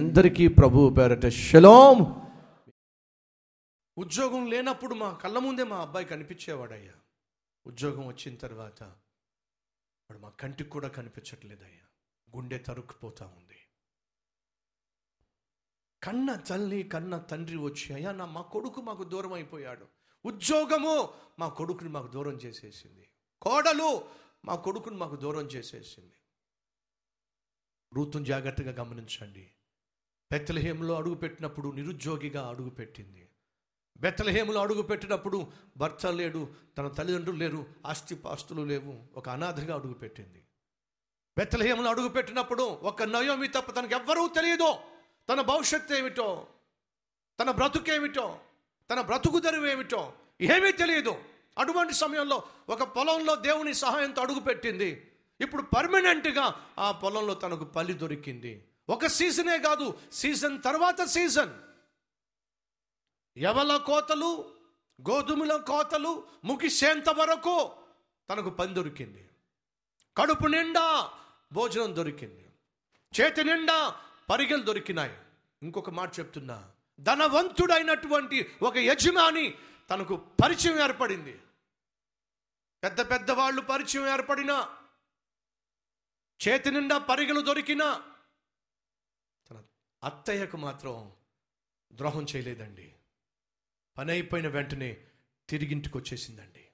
అందరికీ ప్రభు పేరట షలోం. ఉద్యోగం లేనప్పుడు మా కళ్ళ ముందే మా అబ్బాయి కనిపించేవాడయ్యా. ఉద్యోగం వచ్చిన తర్వాత వాడు మా కంటికి కూడా కనిపించట్లేదయ్యా. గుండె తరుక్కుపోతా ఉంది. కన్న తల్లి కన్న తండ్రి వచ్చి అయ్యా నా మా కొడుకు మాకు దూరం అయిపోయాడు. ఉద్యోగము మా కొడుకుని మాకు దూరం చేసేసింది. కోడలు మా కొడుకుని మాకు దూరం చేసేసింది. రూతుని జాగ్రత్తగా గమనించండి. బెత్తలహేములో అడుగుపెట్టినప్పుడు నిరుద్యోగిగా అడుగుపెట్టింది. బెత్తలహేములో అడుగుపెట్టినప్పుడు భర్త లేడు తన తల్లిదండ్రులు లేరు ఆస్తి పాస్తులు లేవు ఒక అనాథగా అడుగుపెట్టింది. బెత్తలహేములో అడుగు ఒక నయోమి తప్ప తనకు ఎవ్వరూ తెలియదు. తన భవిష్యత్తు ఏమిటో తన బ్రతుకేమిటో తన బ్రతుకు తెరువు ఏమిటో ఏమీ తెలియదు. అటువంటి సమయంలో ఒక పొలంలో దేవుని సహాయంతో అడుగుపెట్టింది. ఇప్పుడు పర్మనెంట్గా ఆ పొలంలో తనకు పల్లి దొరికింది. ఒక సీజనే కాదు సీజన్ తర్వాత సీజన్. ఎవల కోతలు గోధుమల కోతలు ముగిసేంత వరకు తనకు పని దొరికింది. కడుపు నిండా భోజనం దొరికింది. చేతి నిండా పరిగెలు దొరికినాయి. ఇంకొక మాట చెప్తున్నా. ధనవంతుడైనటువంటి ఒక యజమాని తనకు పరిచయం ఏర్పడింది. పెద్ద పెద్ద వాళ్ళు పరిచయం ఏర్పడినా చేతి నిండా పరిగెలు దొరికినా అత్తయ్యకు మాత్రం ద్రోహం చేయలేదండి. పని అయిపోయిన వెంటనే తిరిగింటికి వచ్చేసిందండి.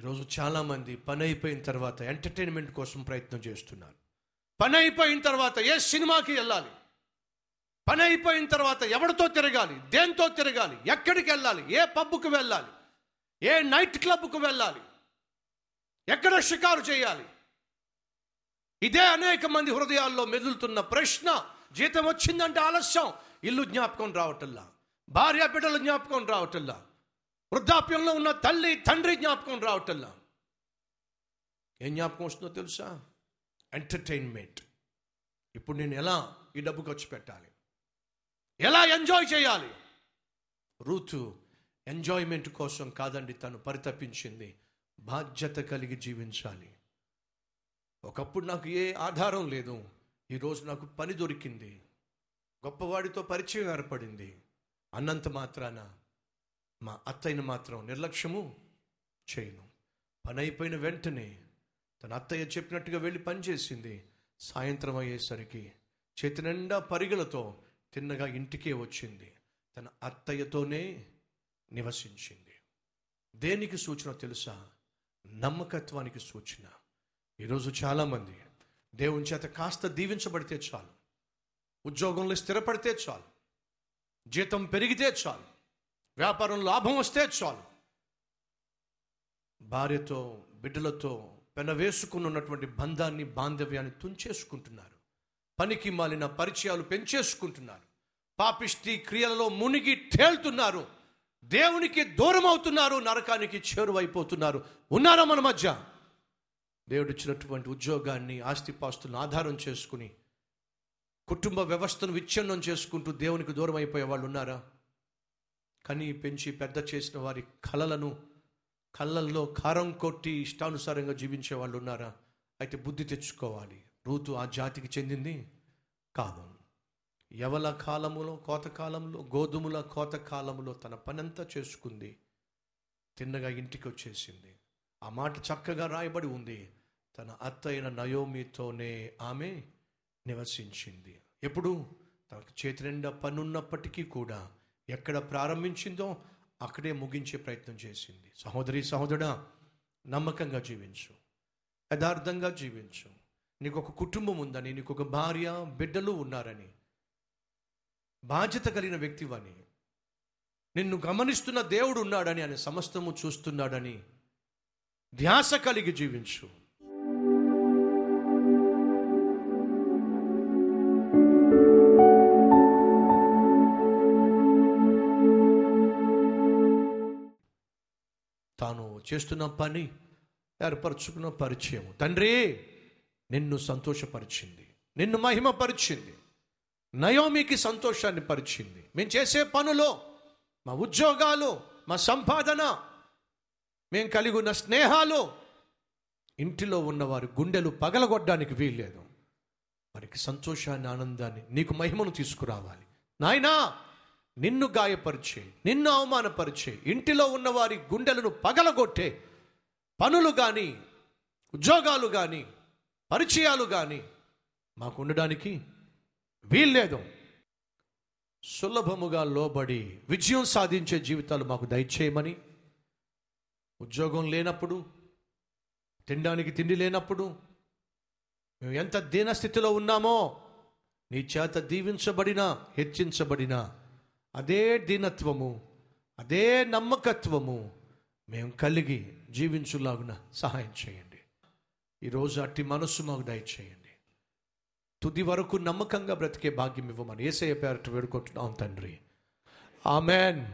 ఈరోజు చాలామంది పని అయిపోయిన తర్వాత ఎంటర్టైన్మెంట్ కోసం ప్రయత్నం చేస్తున్నారు. పని అయిపోయిన తర్వాత ఏ సినిమాకి వెళ్ళాలి? పని అయిపోయిన తర్వాత ఎవరితో తిరగాలి? దేంతో తిరగాలి? ఎక్కడికి వెళ్ళాలి? ఏ పబ్కు వెళ్ళాలి? ఏ నైట్ క్లబ్కు వెళ్ళాలి? ఎక్కడ షికారు చేయాలి? ఇదే అనేక మంది హృదయాల్లో మెదులుతున్న ప్రశ్న. జీతం వచ్చిందంటే ఆలస్యం. ఇల్లు జ్ఞాపకం రావటల్లా భార్య బిడ్డలు జ్ఞాపకం రావటల్లా వృద్ధాప్యంలో ఉన్న తల్లి తండ్రి జ్ఞాపకం రావటల్లా ఏం జ్ఞాపకం వస్తుందో తెలుసా? ఎంటర్టైన్మెంట్. ఇప్పుడు నేను ఎలా ఈ డబ్బు ఖర్చు పెట్టాలి? ఎలా ఎంజాయ్ చేయాలి? రూతు ఎంజాయ్మెంట్ కోసం కాదండి తను పరితపించింది. బాధ్యత కలిగి జీవించాలి. ఒకప్పుడు నాకు ఏ ఆధారం లేదు. ఈరోజు నాకు పని దొరికింది. గొప్పవాడితో పరిచయం ఏర్పడింది. అన్నంత మాత్రాన మా అత్తయ్యను మాత్రం నిర్లక్ష్యము చేయను. పని అయిపోయిన వెంటనే తన అత్తయ్య చెప్పినట్టుగా వెళ్ళి పనిచేసింది సాయంత్రం అయ్యేసరికి చేతి నిండా పరిగెలతో తిన్నగా ఇంటికే వచ్చింది. తన అత్తయ్యతోనే నివసించింది. దేనికి సూచన తెలుసా? నమ్మకత్వానికి సూచన. ఈరోజు చాలామంది దేవుని చేత కాస్త దీవించబడితే చాలు. ఉద్యోగంలో స్థిరపడితే చాలు. జీతం పెరిగితే చాలు. వ్యాపారం లాభం వస్తే చాలు. భార్యతో బిడ్డలతో పెనవేసుకున్నటువంటి బంధాన్ని బాంధవ్యాన్ని తుంచేసుకుంటున్నారు. పనికి మాలిన పరిచయాలు పెంచేసుకుంటున్నారు. పాపిష్టి క్రియలలో మునిగి తేల్తున్నారు. దేవునికి దూరం అవుతున్నారు నరకానికి చేరువైపోతున్నారు. ఉన్నారా మన మధ్య? దేవుడు ఇచ్చినటువంటి ఉద్యోగాన్ని ఆస్తిపాస్తులను ఆధారం చేసుకుని కుటుంబ వ్యవస్థను విచ్ఛిన్నం చేసుకుంటూ దేవునికి దూరం అయిపోయే వాళ్ళు ఉన్నారా? కని పెంచి పెద్ద చేసిన వారి కలలను కళ్ళల్లో కారం కొట్టి ఇష్టానుసారంగా జీవించే వాళ్ళు ఉన్నారా? అయితే బుద్ధి తెచ్చుకోవాలి. రూతు ఆ జాతికి చెందింది? కాదు. ఎవల కాలములో కోత కాలంలో గోధుమల కోత కాలంలో తన పనంతా చేసుకుంది. తిన్నగా ఇంటికి వచ్చేసింది. ఆ మాట చక్కగా రాయబడి ఉంది. తన అత్తైన నయోమితోనే ఆమె నివసించింది. ఎప్పుడు తనకు చేతి నిండా పనున్నప్పటికీ కూడా ఎక్కడ ప్రారంభించిందో అక్కడే ముగించే ప్రయత్నం చేసింది. సహోదరి సహోదరుడా నమ్మకంగా జీవించు. యథార్థంగా జీవించు. నీకు ఒక కుటుంబం ఉందని నీకు ఒక భార్య బిడ్డలు ఉన్నారని బాధ్యత కలిగిన వ్యక్తివని నిన్ను గమనిస్తున్న దేవుడు ఉన్నాడని ఆయన సమస్తము చూస్తున్నాడని ధ్యాస కలిగి జీవించు. చేస్తున్న పని ఏర్పరచుకున్న పరిచయం తండ్రి నిన్ను సంతోషపరిచింది. నిన్ను మహిమపరిచింది. నయోమికి సంతోషాన్ని పరిచింది. మేము చేసే పనులో మా ఉద్యోగాలు మా సంపాదన మేము కలిగి ఉన్న స్నేహాలు ఇంటిలో ఉన్నవారి గుండెలు పగలగొట్టడానికి వీల్లేదు. వారికి సంతోషాన్ని ఆనందాన్ని నీకు మహిమను తీసుకురావాలి. నాయనా నిన్ను గాయపరిచే నిన్ను అవమానపరిచే ఇంటిలో ఉన్న వారి గుండెలను పగలగొట్టే పనులు కానీ ఉద్యోగాలు కానీ పరిచయాలు కానీ మాకు ఉండడానికి వీల్లేదు. సులభముగా లోబడి విజయం సాధించే జీవితాలు మాకు దయచేయమని ఉద్యోగం లేనప్పుడు తినడానికి తిండి లేనప్పుడు మేము ఎంత దీనస్థితిలో ఉన్నామో నీ చేత దీవించబడినా హెచ్చించబడినా అదే దీనత్వము అదే నమ్మకత్వము మేము కలిగి జీవించులాగున సహాయం చేయండి. ఈరోజు అట్టి మనస్సు మాకు దయచేయండి. తుది వరకు నమ్మకంగా బ్రతికే భాగ్యం ఇవ్వమని ఏసయ్య పేరట వేడుకుంటున్నాం తండ్రి. ఆమెన్.